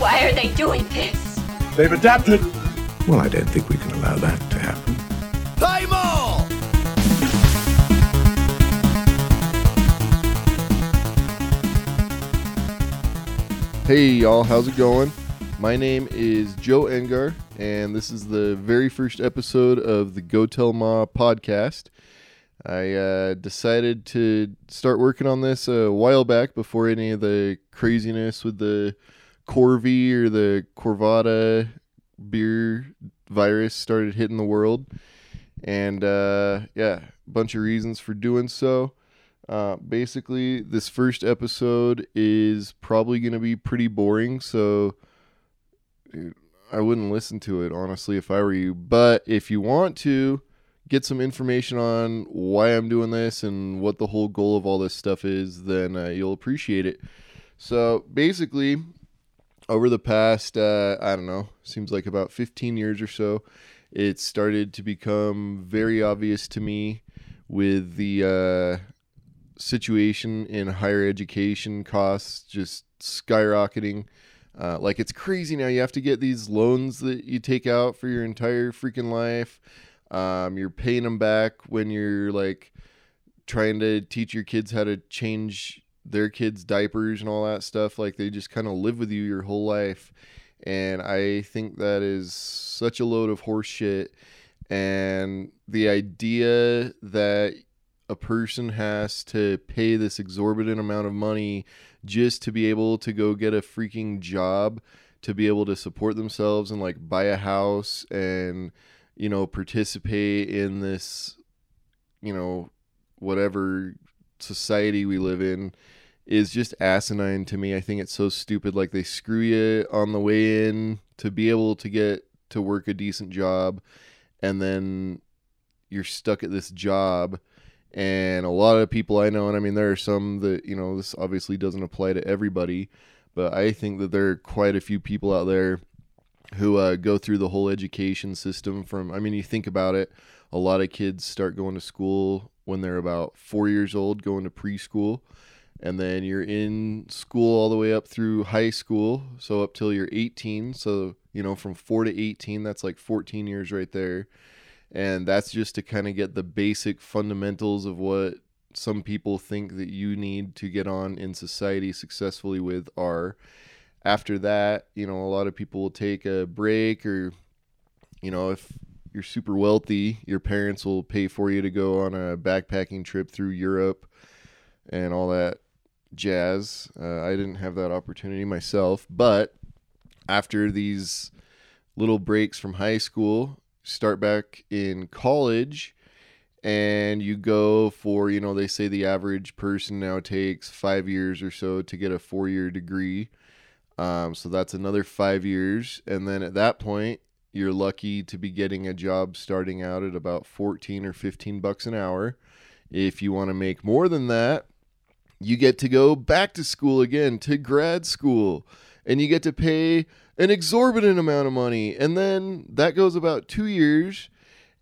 Why are they doing this? They've adapted. Well, I don't think we can allow that to happen. Play more! Hey y'all, how's it going? My name is Joe Engar, and this is the very first episode of the Go Tell Ma podcast. I uh, decided to start working on this a while back before any of the craziness with the Corvi or the Corvada beer virus started hitting the world. And uh, yeah, a bunch of reasons for doing so. Uh, basically, this first episode is probably going to be pretty boring, so I wouldn't listen to it, honestly, if I were you. But if you want to get some information on why I'm doing this and what the whole goal of all this stuff is, then uh, you'll appreciate it. So basically, over the past, uh, I don't know, seems like about 15 years or so, it started to become very obvious to me with the uh, situation in higher education costs just skyrocketing. Uh, like it's crazy now. You have to get these loans that you take out for your entire freaking life. Um, you're paying them back when you're like trying to teach your kids how to change their kids' diapers and all that stuff. Like they just kind of live with you your whole life. And I think that is such a load of horse shit. And the idea that a person has to pay this exorbitant amount of money just to be able to go get a freaking job to be able to support themselves and like buy a house and you know participate in this you know whatever society we live in is just asinine to me. I think it's so stupid like they screw you on the way in to be able to get to work a decent job and then you're stuck at this job and a lot of people I know, and I mean, there are some that, you know, this obviously doesn't apply to everybody, but I think that there are quite a few people out there who uh, go through the whole education system from, I mean, you think about it, a lot of kids start going to school when they're about four years old, going to preschool. And then you're in school all the way up through high school, so up till you're 18. So, you know, from four to 18, that's like 14 years right there and that's just to kind of get the basic fundamentals of what some people think that you need to get on in society successfully with are after that you know a lot of people will take a break or you know if you're super wealthy your parents will pay for you to go on a backpacking trip through europe and all that jazz uh, i didn't have that opportunity myself but after these little breaks from high school start back in college and you go for, you know, they say the average person now takes five years or so to get a four year degree. Um, so that's another five years. And then at that point, you're lucky to be getting a job starting out at about 14 or 15 bucks an hour. If you want to make more than that, you get to go back to school again to grad school and you get to pay an exorbitant amount of money. And then that goes about two years.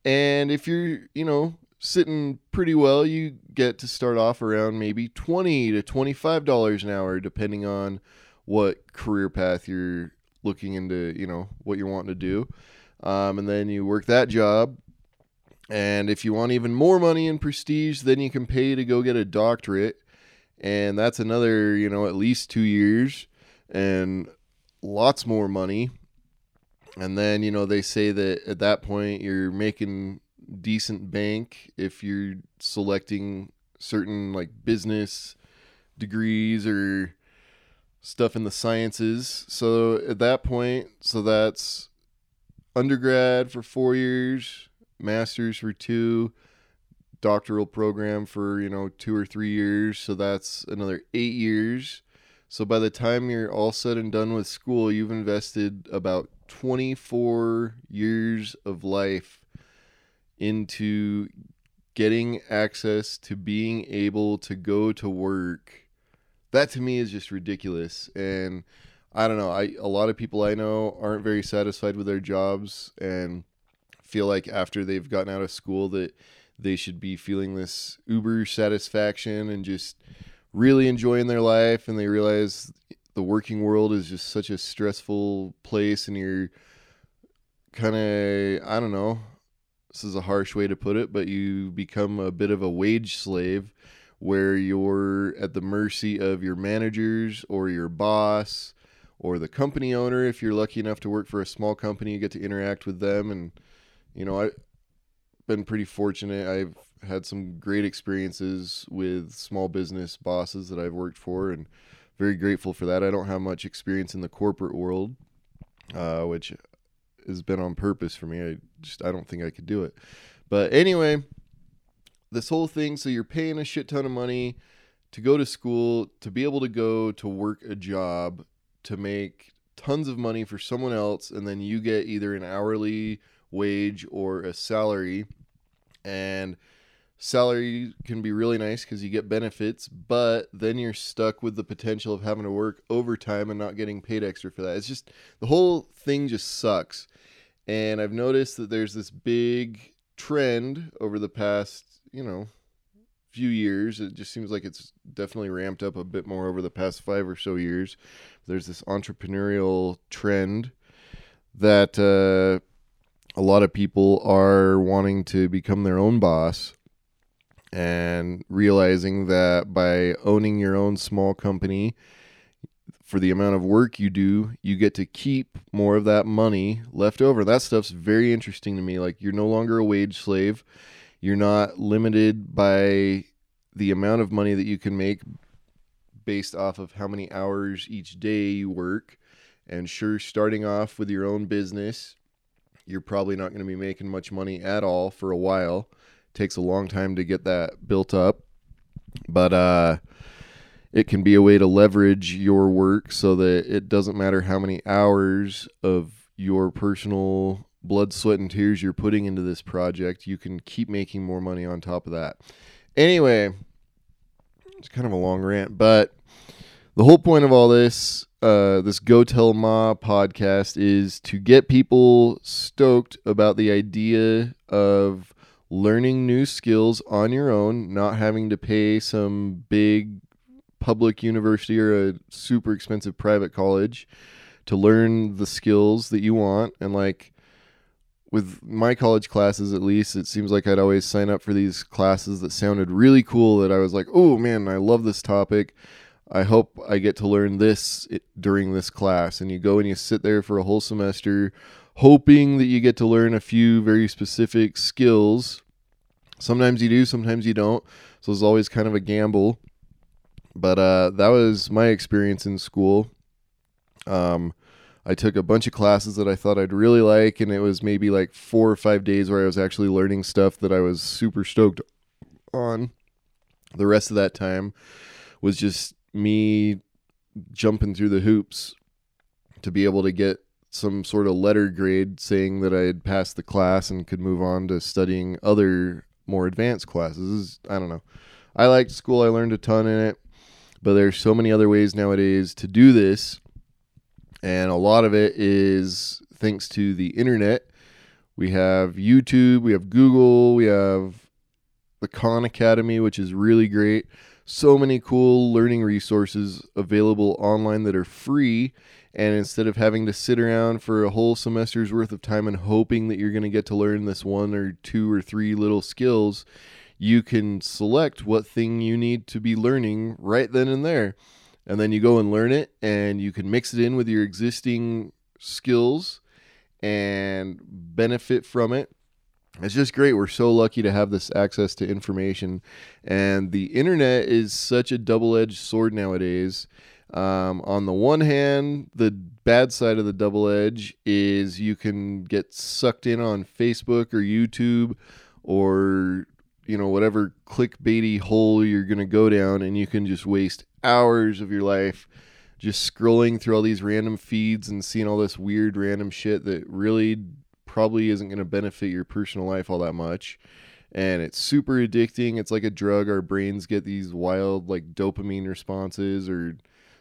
And if you're, you know, sitting pretty well, you get to start off around maybe 20 to $25 an hour, depending on what career path you're looking into, you know, what you're wanting to do. Um, and then you work that job. And if you want even more money and prestige, then you can pay to go get a doctorate. And that's another, you know, at least two years. And lots more money. And then, you know, they say that at that point you're making decent bank if you're selecting certain like business degrees or stuff in the sciences. So at that point, so that's undergrad for 4 years, masters for 2, doctoral program for, you know, 2 or 3 years, so that's another 8 years. So by the time you're all said and done with school, you've invested about 24 years of life into getting access to being able to go to work. That to me is just ridiculous. And I don't know, I a lot of people I know aren't very satisfied with their jobs and feel like after they've gotten out of school that they should be feeling this uber satisfaction and just really enjoying their life and they realize the working world is just such a stressful place and you're kind of I don't know. This is a harsh way to put it, but you become a bit of a wage slave where you're at the mercy of your managers or your boss or the company owner if you're lucky enough to work for a small company you get to interact with them. And you know i've been pretty fortunate. I've had some great experiences with small business bosses that i've worked for and very grateful for that. I don't have much experience in the corporate world uh, which has been on purpose for me. I just i don't think i could do it. But anyway this whole thing so you're paying a shit ton of money to go to school to be able to go to work a job to make tons of money for someone else and then you get either an hourly wage or a salary. And salary can be really nice because you get benefits but then you're stuck with the potential of having to work overtime and not getting paid extra for that. It's just the whole thing just sucks. And i've noticed that there's this big trend over the past you know few years it just seems like it's definitely ramped up a bit more over the past five or so years. There's this entrepreneurial trend that uh, a lot of people are wanting to become their own boss and realizing that by owning your own small company for the amount of work you do you get to keep more of that money left over. That stuff's very interesting to me. Like you're no longer a wage slave you're not limited by the amount of money that you can make based off of how many hours each day you work. And sure, starting off with your own business, you're probably not going to be making much money at all for a while. It takes a long time to get that built up. But uh, it can be a way to leverage your work so that it doesn't matter how many hours of your personal blood, sweat, and tears you're putting into this project, you can keep making more money on top of that. Anyway, it's kind of a long rant, but the whole point of all this, uh, this Go Tell Ma podcast, is to get people stoked about the idea of learning new skills on your own, not having to pay some big public university or a super expensive private college to learn the skills that you want and like with my college classes at least it seems like i'd always sign up for these classes that sounded really cool that i was like oh man i love this topic. I hope i get to learn this during this class. And you go and you sit there for a whole semester hoping that you get to learn a few very specific skills. Sometimes you do sometimes you don't. So it's always kind of a gamble. But uh, that was my experience in school. Um, I took a bunch of classes that I thought I'd really like, and it was maybe like four or five days where I was actually learning stuff that I was super stoked on. The rest of that time was just me jumping through the hoops to be able to get some sort of letter grade saying that I had passed the class and could move on to studying other more advanced classes. I don't know. I liked school, I learned a ton in it, but there's so many other ways nowadays to do this and a lot of it is thanks to the internet. We have YouTube, we have Google, we have the Khan Academy, which is really great. So many cool learning resources available online that are free. And instead of having to sit around for a whole semester's worth of time and hoping that you're going to get to learn this one or two or three little skills, you can select what thing you need to be learning right then and there and then you go and learn it and you can mix it in with your existing skills and benefit from it. It's just great. We're so lucky to have this access to information and the internet is such a double-edged sword nowadays. Um, on the one hand the bad side of the double edge is you can get sucked in on facebook or youtube or you know whatever clickbaity hole you're going to go down and you can just waste hours of your life just scrolling through all these random feeds and seeing all this weird random shit that really probably isn't going to benefit your personal life all that much. And it's super addicting. It's like a drug. Our brains get these wild like dopamine responses or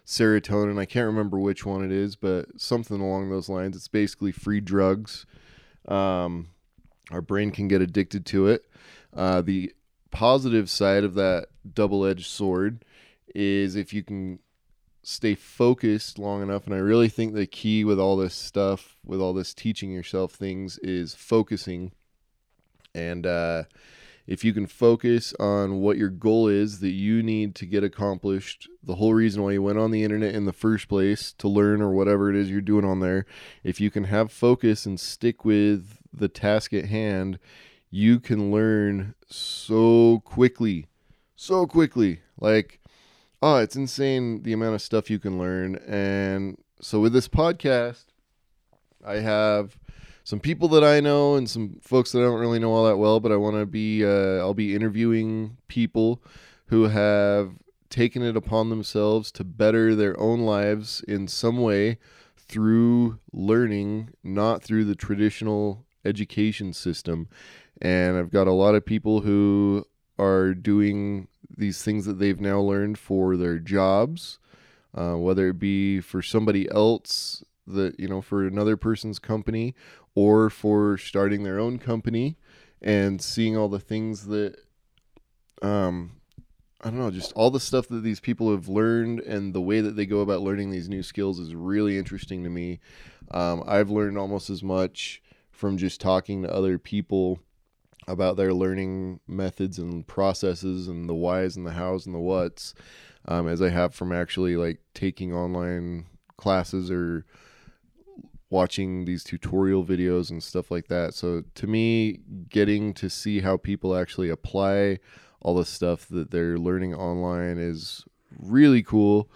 serotonin. I can't remember which one it is but something along those lines. It's basically free drugs. Um, our brain can get addicted to it. Uh, the positive side of that double edged sword is if you can stay focused long enough. And I really think the key with all this stuff, with all this teaching yourself things, is focusing. And uh, if you can focus on what your goal is that you need to get accomplished, the whole reason why you went on the internet in the first place to learn or whatever it is you're doing on there, if you can have focus and stick with the task at hand, you can learn so quickly. So quickly. Like, oh, it's insane the amount of stuff you can learn. And so with this podcast, I have some people that I know and some folks that I don't really know all that well, but I want to be, uh, I'll be interviewing people who have taken it upon themselves to better their own lives in some way through learning, not through the traditional education system. And I've got a lot of people who are doing these things that they've now learned for their jobs, uh, whether it be for somebody else that you know for another person's company or for starting their own company and seeing all the things that um I don't know, just all the stuff that these people have learned and the way that they go about learning these new skills is really interesting to me. Um, I've learned almost as much from just talking to other people about their learning methods and processes and the whys and the hows and the whats um, as I have from actually like taking online classes or watching these tutorial videos and stuff like that. So to me, getting to see how people actually apply all the stuff that they're learning online is really cool.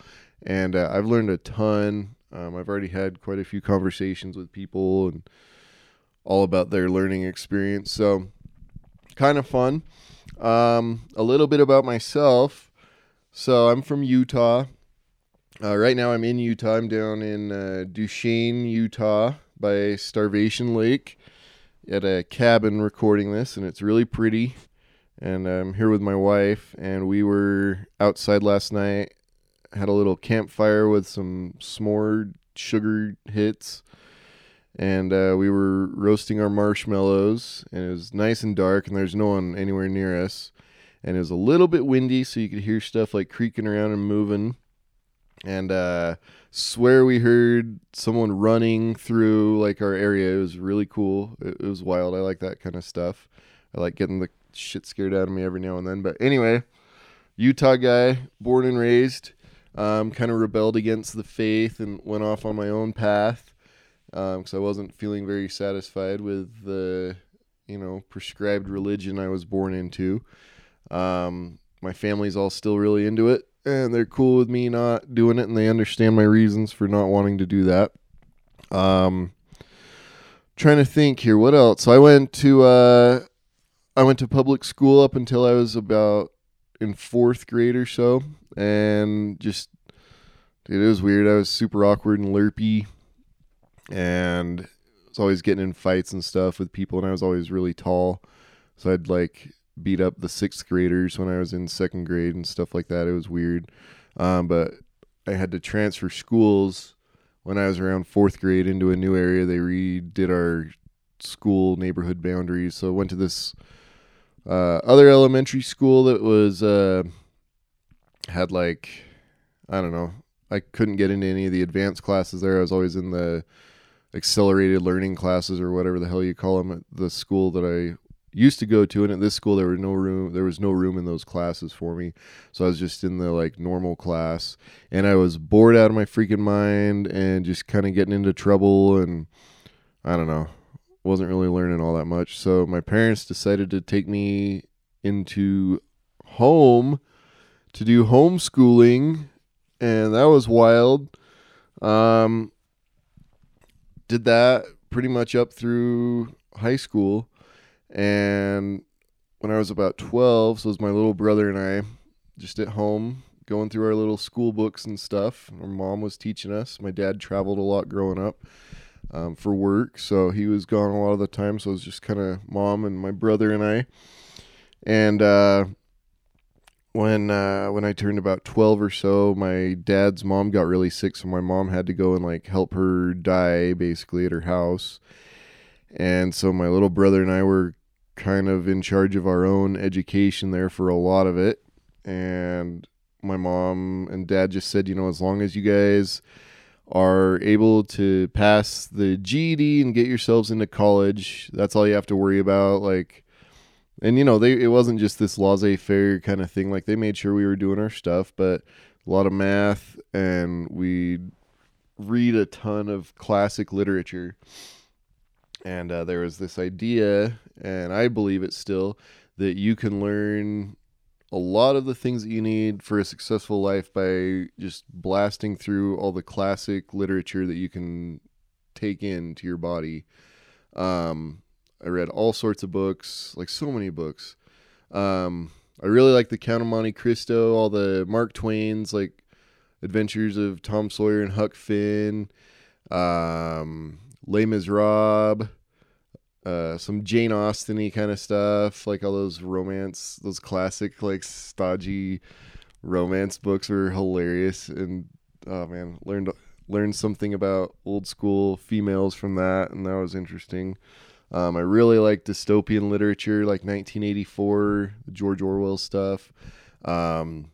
And uh, I've learned a ton. Um, I've already had quite a few conversations with people and all about their learning experience. So kind of fun. Um, a little bit about myself. So I'm from Utah. Uh, right now I'm in Utah. I'm down in uh, Duchesne, Utah, by Starvation Lake, at a cabin recording this, and it's really pretty. And I'm here with my wife, and we were outside last night. Had a little campfire with some s'more sugar hits, and uh, we were roasting our marshmallows. And it was nice and dark, and there's no one anywhere near us. And it was a little bit windy, so you could hear stuff like creaking around and moving. And uh swear we heard someone running through like our area. It was really cool. It, it, was wild. I like that kind of stuff. I like getting the shit scared out of me every now and then. But anyway utah guy born and raised um, kind of rebelled against the faith and went off on my own path because um, i wasn't feeling very satisfied with the you know prescribed religion i was born into um, my family's all still really into it and they're cool with me not doing it and they understand my reasons for not wanting to do that. Um trying to think here what else. So I went to uh I went to public school up until I was about in 4th grade or so and just dude, it was weird. I was super awkward and lerpy and was always getting in fights and stuff with people and I was always really tall. So I'd like beat up the sixth graders when I was in second grade and stuff like that. It was weird. Um, but I had to transfer schools when I was around fourth grade into a new area. They redid our school neighborhood boundaries. So I went to this uh, other elementary school that was uh, had like I don't know. I couldn't get into any of the advanced classes there. I was always in the accelerated learning classes or whatever the hell you call them at the school that I used to go to and at this school there was no room there was no room in those classes for me. So i was just in the like normal class and i was bored out of my freaking mind and just kind of getting into trouble and i don't know wasn't really learning all that much. So my parents decided to take me into home to do homeschooling and that was wild. Um did that pretty much up through high school and when I was about 12, so it was my little brother and I just at home going through our little school books and stuff. Our mom was teaching us. My dad traveled a lot growing up um, for work, so he was gone a lot of the time. So it was just kind of mom and my brother and I. And uh, when uh, when I turned about 12 or so, my dad's mom got really sick, so my mom had to go and like help her die basically at her house. And so my little brother and I were kind of in charge of our own education there for a lot of it. And my mom and dad just said, you know, as long as you guys are able to pass the GED and get yourselves into college, that's all you have to worry about. Like, and you know, they it wasn't just this laissez-faire kind of thing. Like they made sure we were doing our stuff, but a lot of math and we read a ton of classic literature. And uh, there was this idea, and I believe it still, that you can learn a lot of the things that you need for a successful life by just blasting through all the classic literature that you can take into your body. Um, I read all sorts of books, like so many books. Um, I really like the Count of Monte Cristo, all the Mark Twain's like Adventures of Tom Sawyer and Huck Finn, um, Les Miserables, uh, some Jane Austen kind of stuff, like all those romance, those classic like stodgy romance books were hilarious, and oh man, learned learned something about old school females from that, and that was interesting. Um, I really like dystopian literature, like 1984, George Orwell stuff. Um,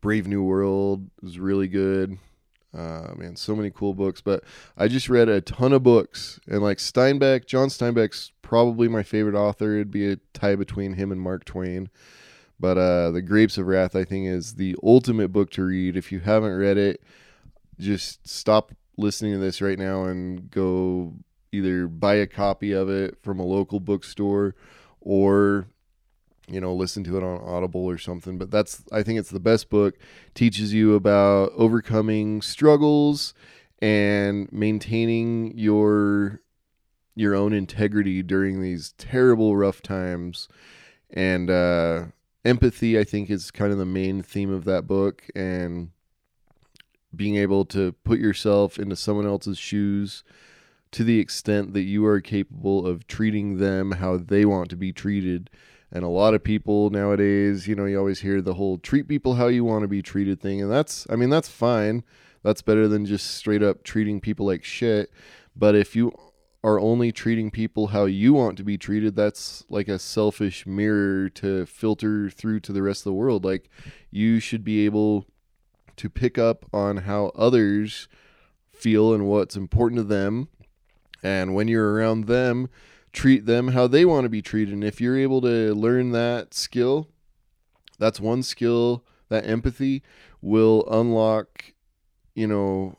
Brave New World is really good. Uh, man, so many cool books. But I just read a ton of books, and like Steinbeck, John Steinbeck's probably my favorite author. It'd be a tie between him and Mark Twain. But uh, The Grapes of Wrath, I think, is the ultimate book to read. If you haven't read it, just stop listening to this right now and go either buy a copy of it from a local bookstore or you know listen to it on audible or something. But that's i think it's the best book. Teaches you about overcoming struggles and maintaining your your own integrity during these terrible rough times. And uh empathy i think is kind of the main theme of that book. And being able to put yourself into someone else's shoes to the extent that you are capable of treating them how they want to be treated. And a lot of people nowadays, you know, you always hear the whole treat people how you want to be treated thing. And that's, I mean, that's fine. That's better than just straight up treating people like shit. But if you are only treating people how you want to be treated, that's like a selfish mirror to filter through to the rest of the world. Like, you should be able to pick up on how others feel and what's important to them and when you're around them, treat them how they want to be treated. And if you're able to learn that skill, that's one skill, that empathy will unlock, you know,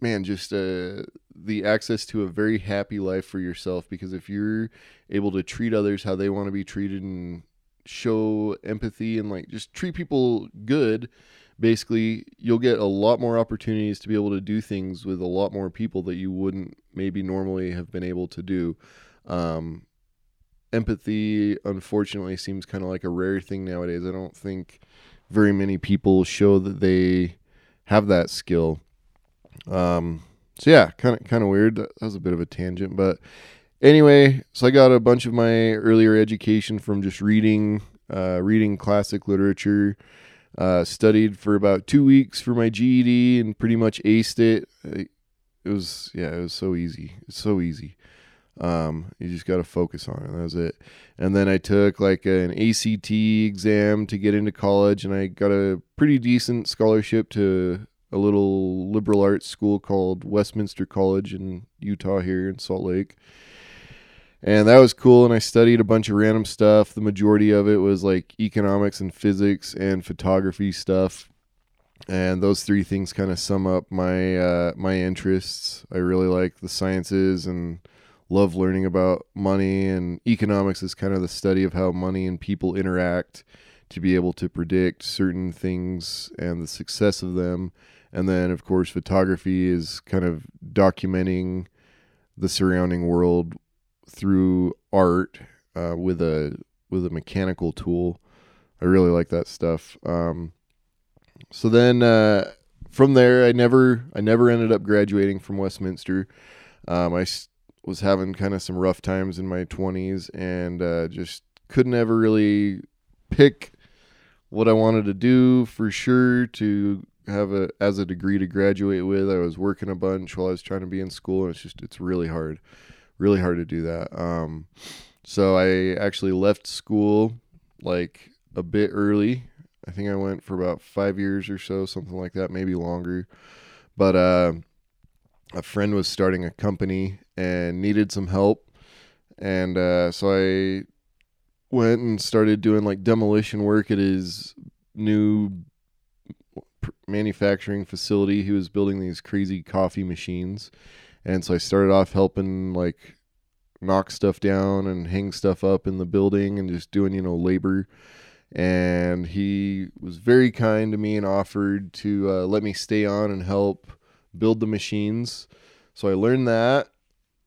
man, just uh, the access to a very happy life for yourself. Because if you're able to treat others how they want to be treated and show empathy and like just treat people good, basically you'll get a lot more opportunities to be able to do things with a lot more people that you wouldn't maybe normally have been able to do. Um, empathy unfortunately seems kind of like a rare thing nowadays. I don't think very many people show that they have that skill. Um, so yeah kind of kind of weird that was a bit of a tangent but anyway so i got a bunch of my earlier education from just reading uh, reading classic literature uh, studied for about two weeks for my GED and pretty much aced it. It was yeah, it was so easy. It's so easy. Um, you just got to focus on it. That was it. And then I took like an ACT exam to get into college, and I got a pretty decent scholarship to a little liberal arts school called Westminster College in Utah here in Salt Lake and that was cool and i studied a bunch of random stuff. The majority of it was like economics and physics and photography stuff. And those three things kind of sum up my uh, my interests. I really like the sciences and love learning about money and economics is kind of the study of how money and people interact to be able to predict certain things and the success of them. And then of course photography is kind of documenting the surrounding world through art uh, with a with a mechanical tool. I really like that stuff. Um, so then uh, from there, I never I never ended up graduating from Westminster. Um, I was having kind of some rough times in my twenties and uh, just couldn't ever really pick what I wanted to do for sure to have a as a degree to graduate with. I was working a bunch while I was trying to be in school, and it's just it's really hard really hard to do that. Um, so I actually left school like a bit early. I think I went for about five years or so, something like that, maybe longer. But uh, a friend was starting a company and needed some help, and uh, so I went and started doing like demolition work at his new manufacturing facility. He was building these crazy coffee machines, and so I started off helping like knock stuff down and hang stuff up in the building and just doing you know labor. And he was very kind to me and offered to uh, let me stay on and help build the machines. So I learned that,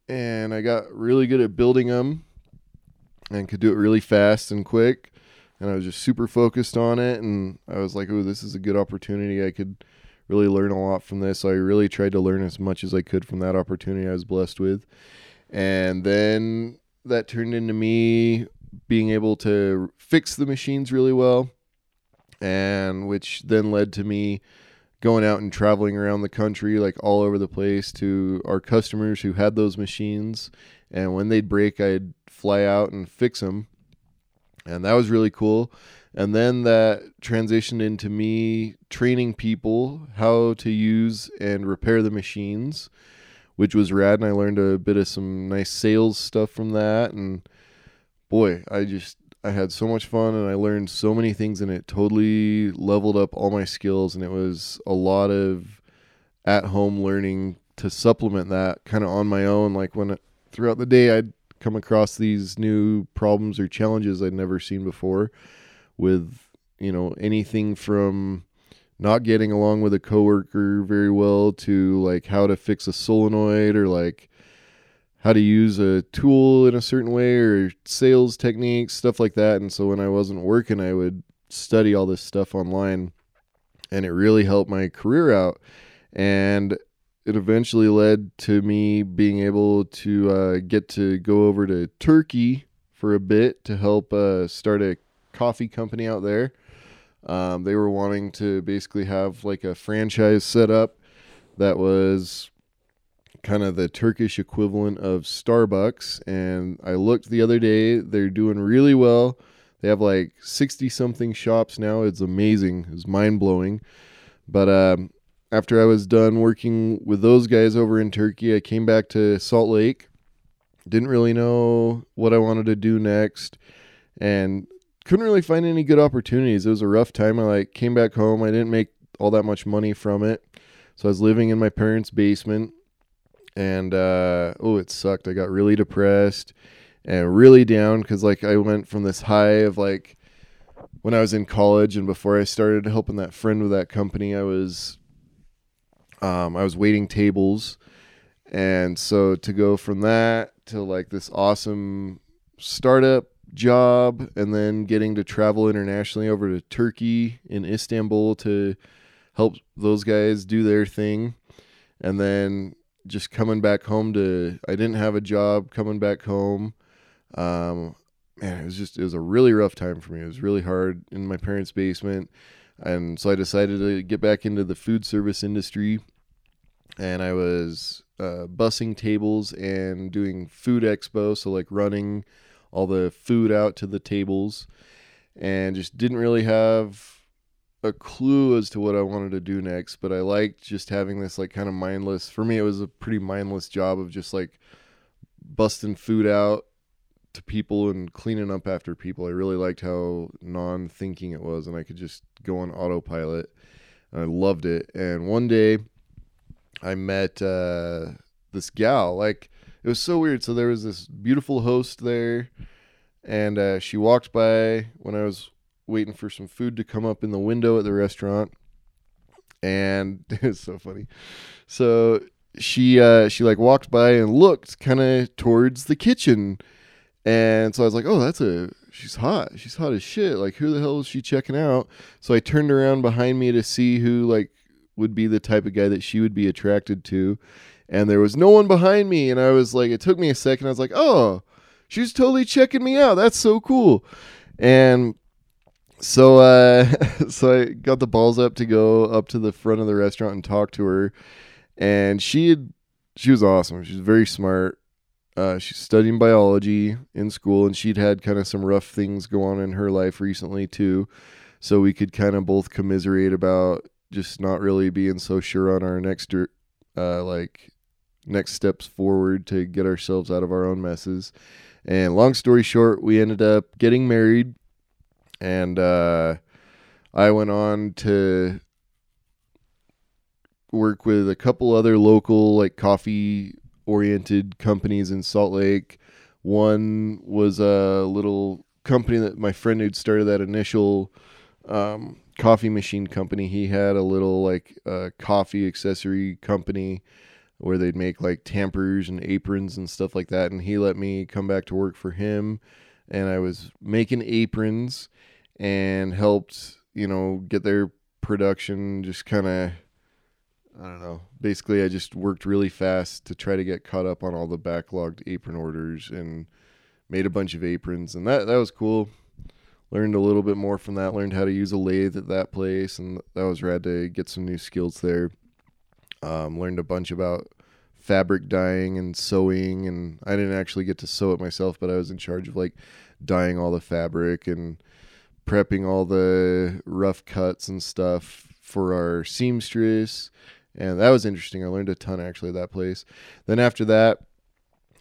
and I got really good at building them, and could do it really fast and quick and I was just super focused on it. And I was like, oh, this is a good opportunity. I could really learn a lot from this. I really tried to learn as much as I could from that opportunity I was blessed with. And then that turned into me being able to fix the machines really well, and which then led to me going out and traveling around the country, like all over the place, to our customers who had those machines. And when they'd break, I'd fly out and fix them and that was really cool. And then that transitioned into me training people how to use and repair the machines, which was rad. And I learned a bit of some nice sales stuff from that. And boy, I just I had so much fun and I learned so many things and it totally leveled up all my skills and it was a lot of at home learning to supplement that kind of on my own like when throughout the day I'd come across these new problems or challenges I'd never seen before with, you know, anything from not getting along with a coworker very well to like how to fix a solenoid or like how to use a tool in a certain way or sales techniques, stuff like that. And so when I wasn't working, I would study all this stuff online and it really helped my career out. And it eventually led to me being able to uh, get to go over to Turkey for a bit to help uh, start a coffee company out there. Um, they were wanting to basically have like a franchise set up that was kind of the Turkish equivalent of Starbucks. And I looked the other day, they're doing really well. They have like 60 something shops now. It's amazing, it's mind blowing. But um, after I was done working with those guys over in Turkey, I came back to Salt Lake. Didn't really know what I wanted to do next and couldn't really find any good opportunities. It was a rough time. I like came back home. I didn't make all that much money from it. So I was living in my parents' basement and uh, oh, it sucked. I got really depressed and really down cuz like I went from this high of like when I was in college and before I started helping that friend with that company, I was um, I was waiting tables, and so to go from that to like this awesome startup job, and then getting to travel internationally over to Turkey in Istanbul to help those guys do their thing, and then just coming back home to I didn't have a job coming back home. Um, man, it was just it was a really rough time for me. It was really hard in my parents' basement. And so I decided to get back into the food service industry. And I was uh, bussing tables and doing food expo. So, like running all the food out to the tables. And just didn't really have a clue as to what I wanted to do next. But I liked just having this, like, kind of mindless, for me, it was a pretty mindless job of just like busting food out to people and cleaning up after people. I really liked how non thinking it was, and I could just go on autopilot. I loved it. And one day I met uh, this gal. Like, it was so weird. So there was this beautiful host there, and uh, she walked by when I was waiting for some food to come up in the window at the restaurant. And it's so funny. So she uh she like walked by and looked kind of towards the kitchen and so I was like, oh, that's a, she's hot. She's hot as shit. Like, who the hell is she checking out? So I turned around behind me to see who, like, would be the type of guy that she would be attracted to. And there was no one behind me. And I was like, it took me a second. I was like, oh, she's totally checking me out. That's so cool. And so, uh, so I got the balls up to go up to the front of the restaurant and talk to her. And she had, she was awesome. She was very smart uh, she's studying biology in school, and she'd had kind of some rough things go on in her life recently too. so we could kind of both commiserate about just not really being so sure on our next uh, like next steps forward to get ourselves out of our own messes. And long story short, we ended up getting married, and uh, I went on to work with a couple other local like coffee oriented companies in Salt Lake. One was a little company that my friend who'd started that initial um, coffee machine company. He had a little like uh, coffee accessory company where they'd make like tampers and aprons and stuff like that. And he let me come back to work for him. And I was making aprons and helped, you know, get their production just kind of, I don't know. Basically, I just worked really fast to try to get caught up on all the backlogged apron orders and made a bunch of aprons. And that, that was cool. Learned a little bit more from that. Learned how to use a lathe at that place. And that was rad to get some new skills there. Um, learned a bunch about fabric dyeing and sewing, and I didn't actually get to sew it myself, but I was in charge of like dyeing all the fabric and prepping all the rough cuts and stuff for our seamstress, and that was interesting. I learned a ton actually at that place. Then after that,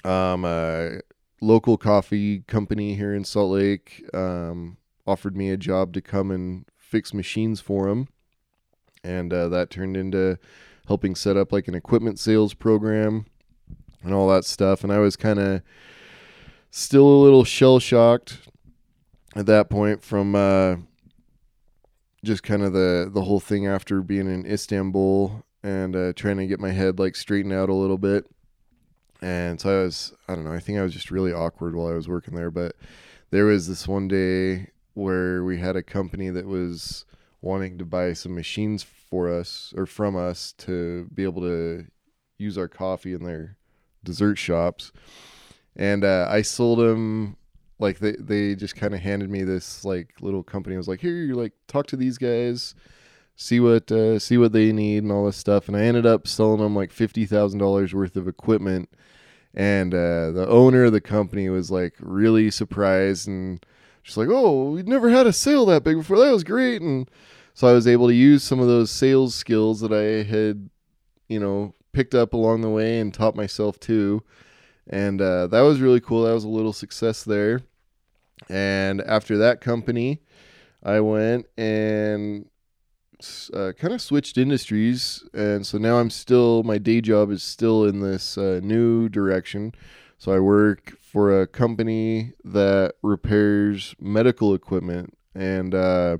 um, a local coffee company here in Salt Lake um, offered me a job to come and fix machines for them, and uh, that turned into helping set up like an equipment sales program and all that stuff. And I was kind of still a little shell shocked at that point from uh, just kind of the the whole thing after being in Istanbul and uh, trying to get my head like straightened out a little bit. And so I was, I don't know, I think I was just really awkward while I was working there. But there was this one day where we had a company that was wanting to buy some machines for us or from us to be able to use our coffee in their dessert shops. And uh, I sold them like they they just kind of handed me this like little company. I was like, here, you like talk to these guys, see what uh, see what they need and all this stuff. And I ended up selling them like fifty thousand dollars worth of equipment. And uh, the owner of the company was like really surprised and just like, oh, we've never had a sale that big before. That was great. And so I was able to use some of those sales skills that I had, you know, picked up along the way and taught myself too. And uh, that was really cool. That was a little success there. And after that company, I went and uh, kind of switched industries. And so now I'm still, my day job is still in this uh, new direction. So I work for a company that repairs medical equipment. And, uh,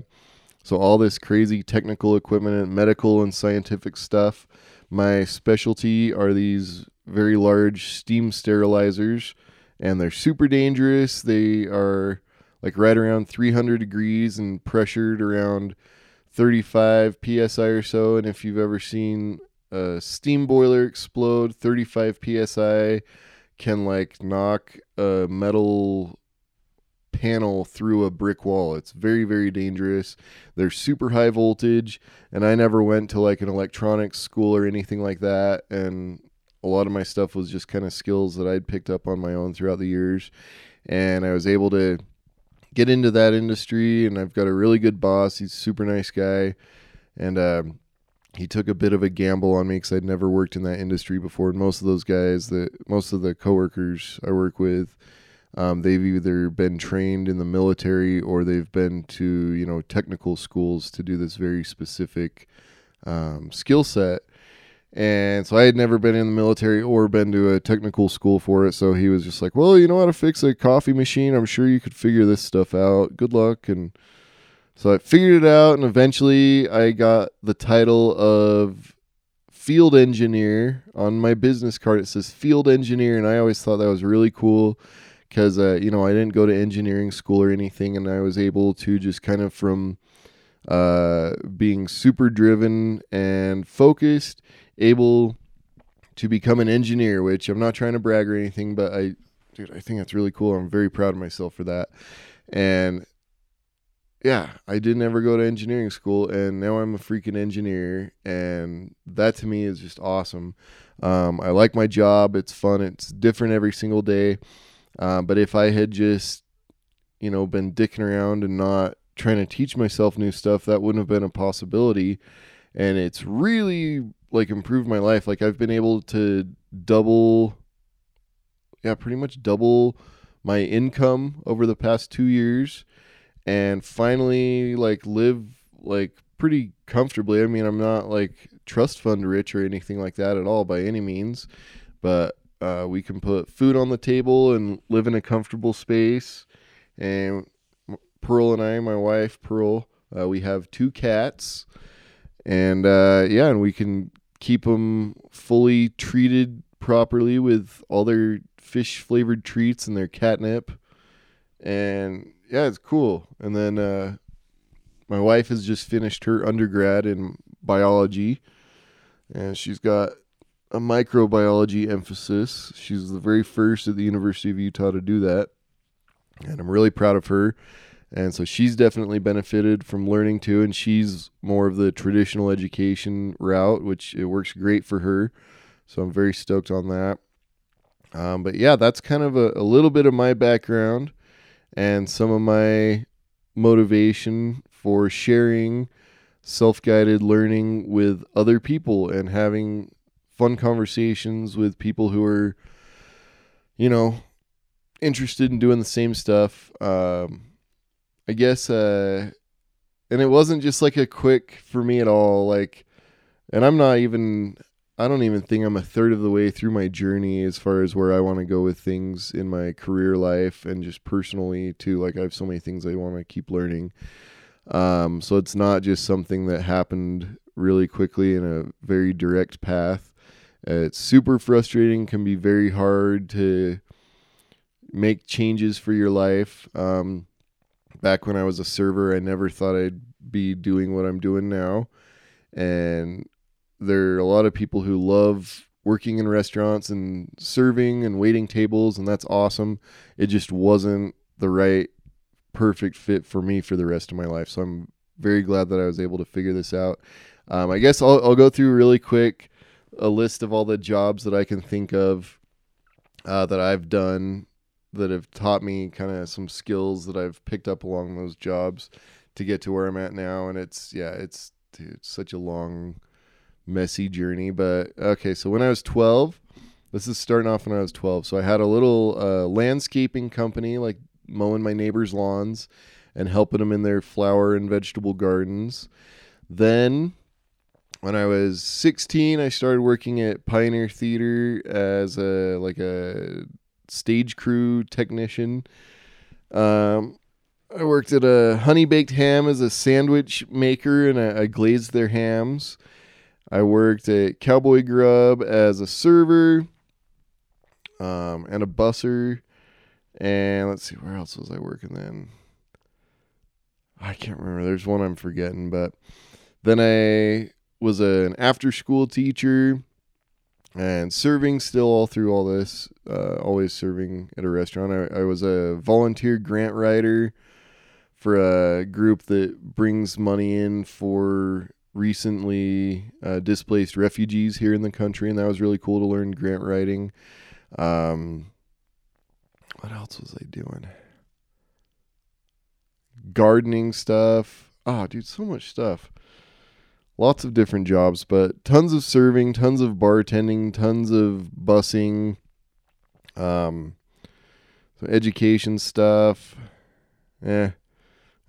so all this crazy technical equipment and medical and scientific stuff. My specialty are these very large steam sterilizers and they're super dangerous. They are like right around 300 degrees and pressured around 35 psi or so. And if you've ever seen a steam boiler explode, 35 psi can like knock a metal panel through a brick wall. It's very, very dangerous. They're super high voltage, and I never went to like an electronics school or anything like that. And a lot of my stuff was just kind of skills that I'd picked up on my own throughout the years. And I was able to get into that industry, and I've got a really good boss. He's a super nice guy. And, um, he took a bit of a gamble on me because I'd never worked in that industry before. And most of those guys, that most of the coworkers I work with, um, they've either been trained in the military or they've been to you know technical schools to do this very specific um, skill set. And so I had never been in the military or been to a technical school for it. So he was just like, "Well, you know how to fix a coffee machine? I'm sure you could figure this stuff out. Good luck." And so I figured it out, and eventually I got the title of field engineer on my business card. It says field engineer, and I always thought that was really cool because uh, you know I didn't go to engineering school or anything, and I was able to just kind of from uh, being super driven and focused, able to become an engineer. Which I'm not trying to brag or anything, but I, dude, I think that's really cool. I'm very proud of myself for that, and yeah, I didn't ever go to engineering school, and now I'm a freaking engineer, and that to me is just awesome. Um, I like my job; it's fun, it's different every single day. Uh, but if I had just, you know, been dicking around and not trying to teach myself new stuff, that wouldn't have been a possibility. And it's really like improved my life. Like I've been able to double, yeah, pretty much double my income over the past two years and finally like live like pretty comfortably. I mean, I'm not like trust fund rich or anything like that at all by any means, but uh, we can put food on the table and live in a comfortable space. And Pearl and I, my wife Pearl, uh, we have two cats, and uh, yeah, and we can keep them fully treated properly with all their fish flavored treats and their catnip. And yeah, it's cool. And then uh, my wife has just finished her undergrad in biology, and she's got a microbiology emphasis. She's the very first at the University of Utah to do that, and I'm really proud of her. And so she's definitely benefited from learning too, and she's more of the traditional education route, which it works great for her. So I'm very stoked on that. Um, but yeah, that's kind of a, a little bit of my background and some of my motivation for sharing self guided learning with other people and having fun conversations with people who are, you know, interested in doing the same stuff. Um, I guess, uh, and it wasn't just like a quick for me at all. Like, and I'm not even, I don't even think I'm a third of the way through my journey as far as where I want to go with things in my career life and just personally too. Like, I have so many things I want to keep learning. Um, so it's not just something that happened really quickly in a very direct path. Uh, it's super frustrating, can be very hard to make changes for your life. Um, back when I was a server, I never thought I'd be doing what I'm doing now. And there are a lot of people who love working in restaurants and serving and waiting tables, and that's awesome. It just wasn't the right, perfect fit for me for the rest of my life. So I'm very glad that I was able to figure this out. Um, I guess I'll, I'll go through really quick a list of all the jobs that I can think of uh, that I've done that have taught me kind of some skills that I've picked up along those jobs to get to where I'm at now. And it's yeah, it's dude, it's such a long, messy journey. But okay, so when I was 12, this is starting off when I was 12. So I had a little uh, landscaping company, like mowing my neighbors' lawns and helping them in their flower and vegetable gardens. Then when I was 16, I started working at Pioneer Theater as a like a stage crew technician. Um, I worked at a honey baked ham as a sandwich maker, and I, I glazed their hams. I worked at Cowboy Grub as a server um, and a busser. And let's see, where else was I working then? I can't remember. There's one I'm forgetting, but then I was an after school teacher and serving still all through all this. Uh, always serving at a restaurant. I, I was a volunteer grant writer for a group that brings money in for recently uh, displaced refugees here in the country, and that was really cool to learn grant writing. Um, what else was I doing? Gardening stuff. Oh, dude, so much stuff. Lots of different jobs, but tons of serving, tons of bartending, tons of busing, um, some education stuff. Eh,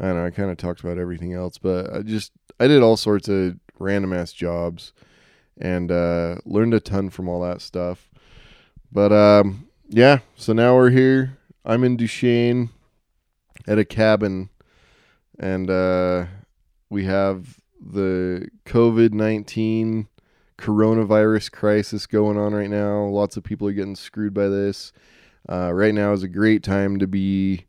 I don't know. I kind of talked about everything else, but I just I did all sorts of random ass jobs and uh, learned a ton from all that stuff. But um, yeah, so now we're here. I'm in Duchesne at a cabin, and uh, we have the COVID 19 coronavirus crisis going on right now. Lots of people are getting screwed by this. Uh, right now is a great time to be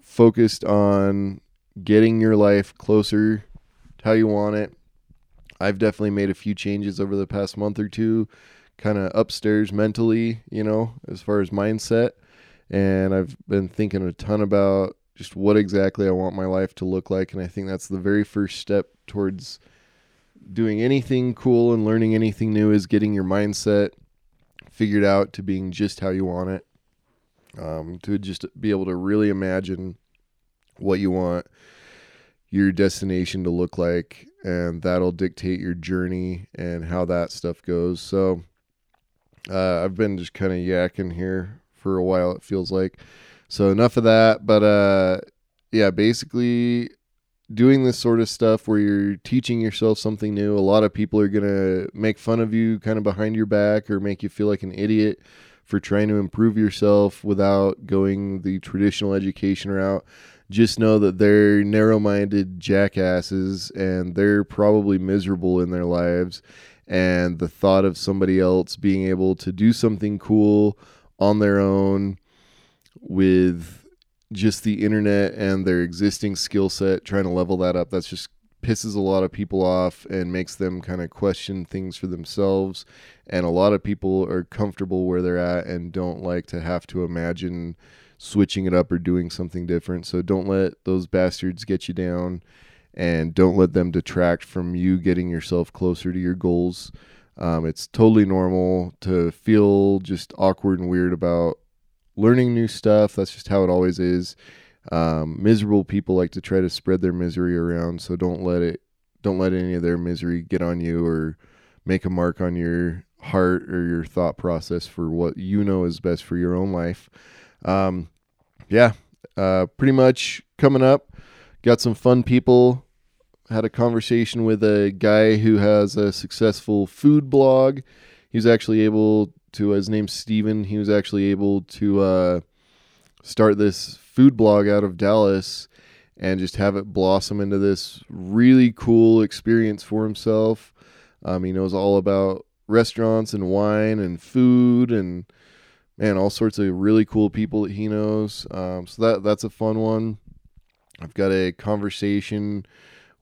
focused on getting your life closer to how you want it. I've definitely made a few changes over the past month or two, kind of upstairs mentally, you know, as far as mindset. And I've been thinking a ton about just what exactly I want my life to look like. And I think that's the very first step towards doing anything cool and learning anything new is getting your mindset figured out to being just how you want it. Um, to just be able to really imagine what you want. your destination to look like, and that'll dictate your journey and how that stuff goes. So, uh, I've been just kind of yakking here for a while. It feels like so. Enough of that. But uh, yeah, basically doing this sort of stuff where you're teaching yourself something new. A lot of people are gonna make fun of you, kind of behind your back, or make you feel like an idiot for trying to improve yourself without going the traditional education route just know that they're narrow minded jackasses and they're probably miserable in their lives. And the thought of somebody else being able to do something cool on their own with just the internet and their existing skill set, trying to level that up, that's just pisses a lot of people off and makes them kind of question things for themselves. And a lot of people are comfortable where they're at and don't like to have to imagine switching it up or doing something different. So don't let those bastards get you down and don't let them detract from you getting yourself closer to your goals. Um, it's totally normal to feel just awkward and weird about learning new stuff. That's just how it always is. Um, miserable people like to try to spread their misery around, so don't let it don't let any of their misery get on you or make a mark on your heart or your thought process for what you know is best for your own life. Um, yeah, uh, pretty much coming up. Got some fun people. Had a conversation with a guy who has a successful food blog. He was actually able to, his name's Steven. He was actually able to uh, start this food blog out of Dallas and just have it blossom into this really cool experience for himself. Um, he knows all about restaurants and wine and food and man, all sorts of really cool people that he knows. Um, so that that's a fun one. I've got a conversation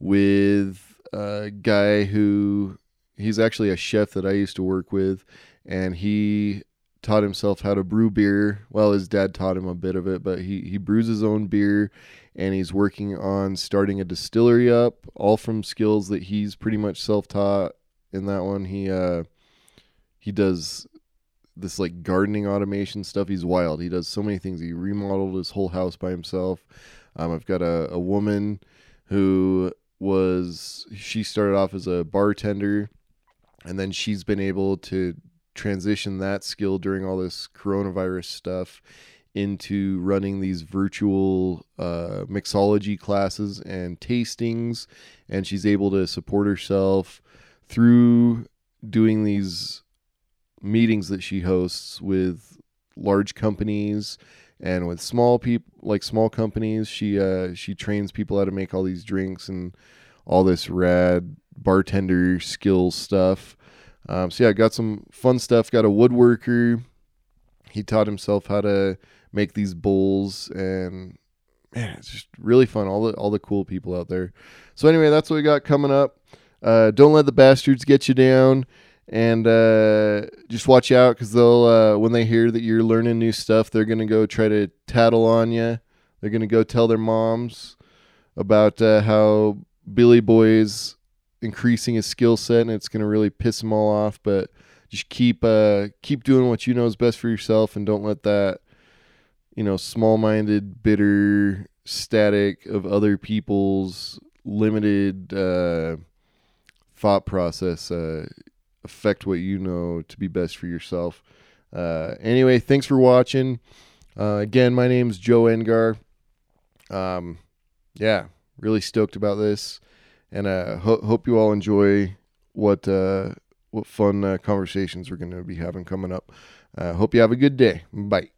with a guy who he's actually a chef that I used to work with, and he taught himself how to brew beer. Well, his dad taught him a bit of it, but he he brews his own beer, and he's working on starting a distillery up, all from skills that he's pretty much self taught. In that one, he uh, he does this like gardening automation stuff. He's wild. He does so many things. He remodeled his whole house by himself. Um, I've got a, a woman who was she started off as a bartender and then she's been able to transition that skill during all this coronavirus stuff into running these virtual uh, mixology classes and tastings and she's able to support herself through doing these meetings that she hosts with large companies and with small people like small companies. She uh she trains people how to make all these drinks and all this rad bartender skills stuff um, so yeah got some fun stuff. Got a woodworker. He taught himself how to make these bowls and man it's just really fun. All the all the cool people out there. So anyway that's what we got coming up. Uh, don't let the bastards get you down. And uh, just watch out because they'll uh, when they hear that you're learning new stuff they're gonna go try to tattle on you they're gonna go tell their moms about uh, how billy boy's increasing his skill set and it's gonna really piss them all off but just keep uh, keep doing what you know is best for yourself and don't let that you know small-minded bitter static of other people's limited uh, thought process uh, affect what you know to be best for yourself. Uh, anyway, thanks for watching. Uh, again, my name's Joe Engar. Um, yeah, really stoked about this, and uh, ho- hope you all enjoy what uh, what fun uh, conversations we're going to be having coming up. Uh, hope you have a good day. Bye.